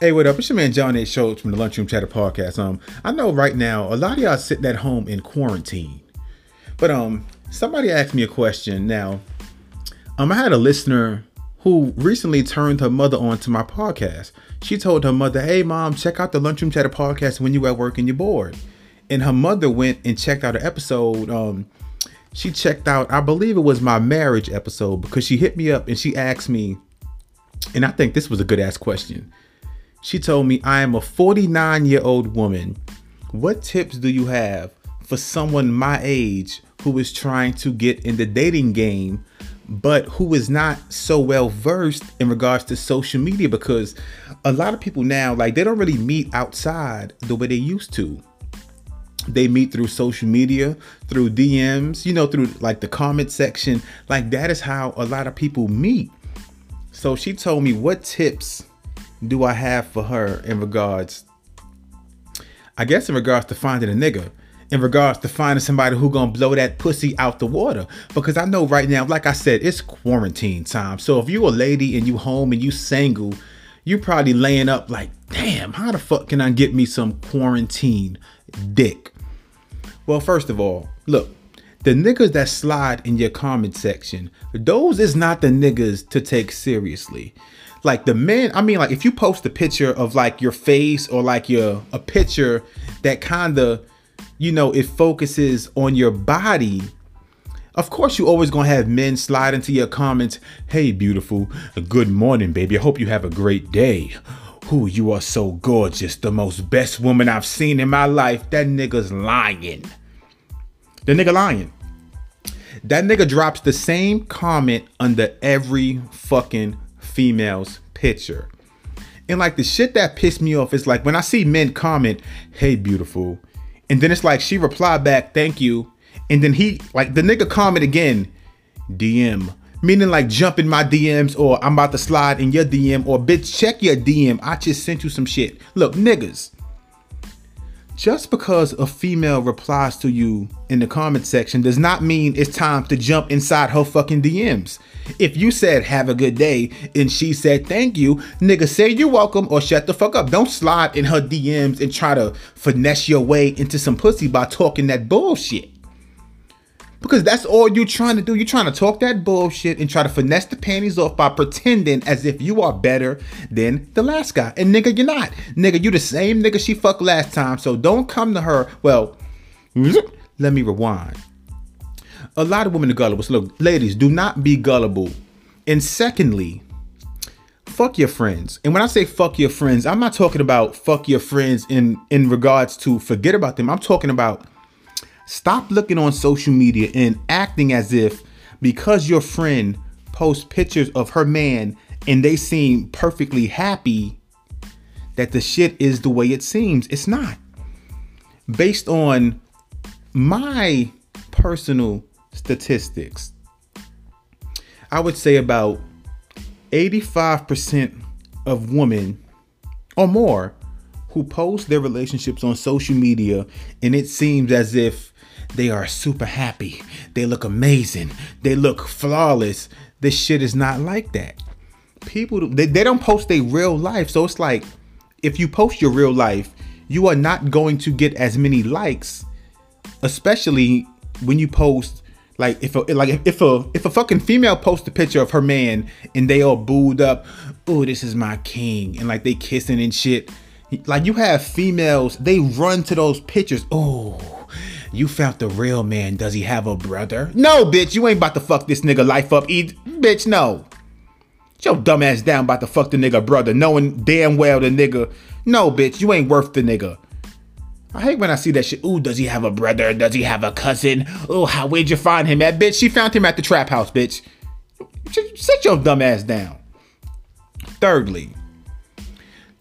Hey, what up? It's your man John A. Schultz from the Lunchroom Chatter Podcast. Um, I know right now a lot of y'all sitting at home in quarantine, but um, somebody asked me a question. Now, um, I had a listener who recently turned her mother on to my podcast. She told her mother, "Hey, mom, check out the Lunchroom Chatter Podcast when you at work and you're bored." And her mother went and checked out an episode. Um, she checked out, I believe it was my marriage episode because she hit me up and she asked me, and I think this was a good ass question. She told me, I am a 49 year old woman. What tips do you have for someone my age who is trying to get in the dating game, but who is not so well versed in regards to social media? Because a lot of people now, like, they don't really meet outside the way they used to. They meet through social media, through DMs, you know, through like the comment section. Like, that is how a lot of people meet. So she told me, What tips do I have for her in regards, I guess in regards to finding a nigga, in regards to finding somebody who gonna blow that pussy out the water. Because I know right now, like I said, it's quarantine time. So if you a lady and you home and you single, you probably laying up like, damn, how the fuck can I get me some quarantine dick? Well, first of all, look, the niggas that slide in your comment section, those is not the niggas to take seriously like the men i mean like if you post a picture of like your face or like your a picture that kind of you know it focuses on your body of course you always gonna have men slide into your comments hey beautiful good morning baby. I hope you have a great day. Who you are so gorgeous. The most best woman i've seen in my life. That nigga's lying. The nigga lying. That nigga drops the same comment under every fucking female's picture. And like the shit that pissed me off is like when I see men comment, hey, beautiful. And then it's like she replied back, thank you. And then he, like the nigga comment again, DM. Meaning like jump in my DMs or I'm about to slide in your DM or bitch, check your DM. I just sent you some shit. Look, niggas, just because a female replies to you in the comment section does not mean it's time to jump inside her fucking DMs. If you said have a good day and she said thank you, nigga say you're welcome or shut the fuck up. Don't slide in her DMs and try to finesse your way into some pussy by talking that bullshit. Because that's all you're trying to do. You're trying to talk that bullshit and try to finesse the panties off by pretending as if you are better than the last guy. And nigga, you're not. Nigga, you the same nigga she fucked last time. So don't come to her. Well, let me rewind. A lot of women are gullible. So look, ladies, do not be gullible. And secondly, fuck your friends. And when I say fuck your friends, I'm not talking about fuck your friends in in regards to forget about them. I'm talking about Stop looking on social media and acting as if because your friend posts pictures of her man and they seem perfectly happy that the shit is the way it seems. It's not. Based on my personal statistics, I would say about 85% of women or more who post their relationships on social media and it seems as if they are super happy. They look amazing. They look flawless. This shit is not like that. People they, they don't post their real life. So it's like if you post your real life, you are not going to get as many likes, especially when you post like if a like if a if a fucking female posts a picture of her man and they all booed up, oh this is my king, and like they kissing and shit. Like you have females, they run to those pictures. Oh, you found the real man. Does he have a brother? No, bitch. You ain't about to fuck this nigga life up. Eat, bitch. No. Your dumb ass down about to fuck the nigga brother, knowing damn well the nigga. No, bitch. You ain't worth the nigga. I hate when I see that shit. Ooh, does he have a brother? Does he have a cousin? Ooh, how where'd you find him at, bitch? She found him at the trap house, bitch. Sit your dumb ass down. Thirdly,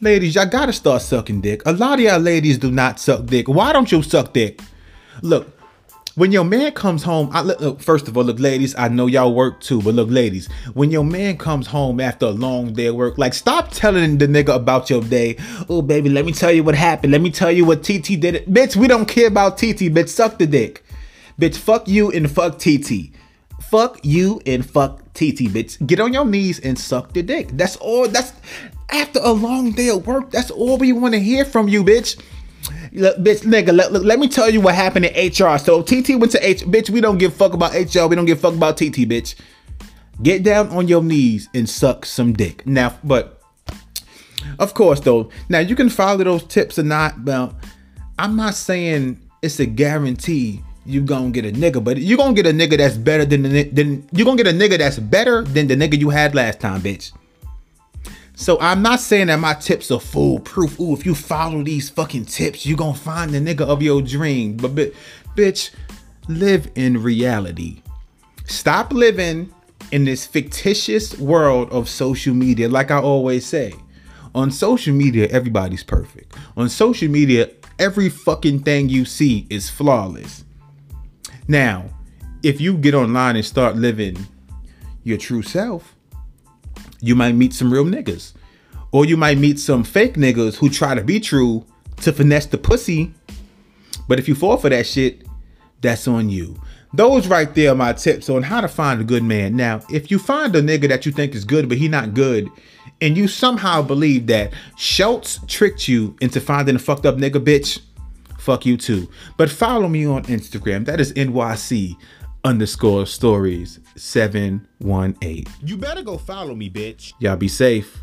ladies, y'all gotta start sucking dick. A lot of y'all ladies do not suck dick. Why don't you suck dick? Look, when your man comes home, I look, look, first of all, look, ladies, I know y'all work too, but look, ladies, when your man comes home after a long day of work, like stop telling the nigga about your day. Oh, baby, let me tell you what happened. Let me tell you what TT did. It. Bitch, we don't care about TT. Bitch, suck the dick. Bitch, fuck you and fuck TT. Fuck you and fuck TT, bitch. Get on your knees and suck the dick. That's all. That's After a long day of work, that's all we want to hear from you, bitch. Look, bitch, nigga, let, let me tell you what happened in HR. So TT went to H, bitch. We don't give fuck about HR. We don't give fuck about TT, bitch. Get down on your knees and suck some dick. Now, but of course, though, now you can follow those tips or not. Well, I'm not saying it's a guarantee you gonna get a nigga, but you gonna get a nigga that's better than the than you gonna get a nigga that's better than the nigga you had last time, bitch. So I'm not saying that my tips are foolproof. Ooh, if you follow these fucking tips, you gonna find the nigga of your dream. But bitch, live in reality. Stop living in this fictitious world of social media. Like I always say, on social media, everybody's perfect. On social media, every fucking thing you see is flawless. Now, if you get online and start living your true self, you might meet some real niggas. Or you might meet some fake niggas who try to be true to finesse the pussy. But if you fall for that shit, that's on you. Those right there are my tips on how to find a good man. Now, if you find a nigga that you think is good, but he not good, and you somehow believe that Schultz tricked you into finding a fucked up nigga, bitch, fuck you too. But follow me on Instagram. That is NYC underscore stories 718. You better go follow me, bitch. Y'all be safe.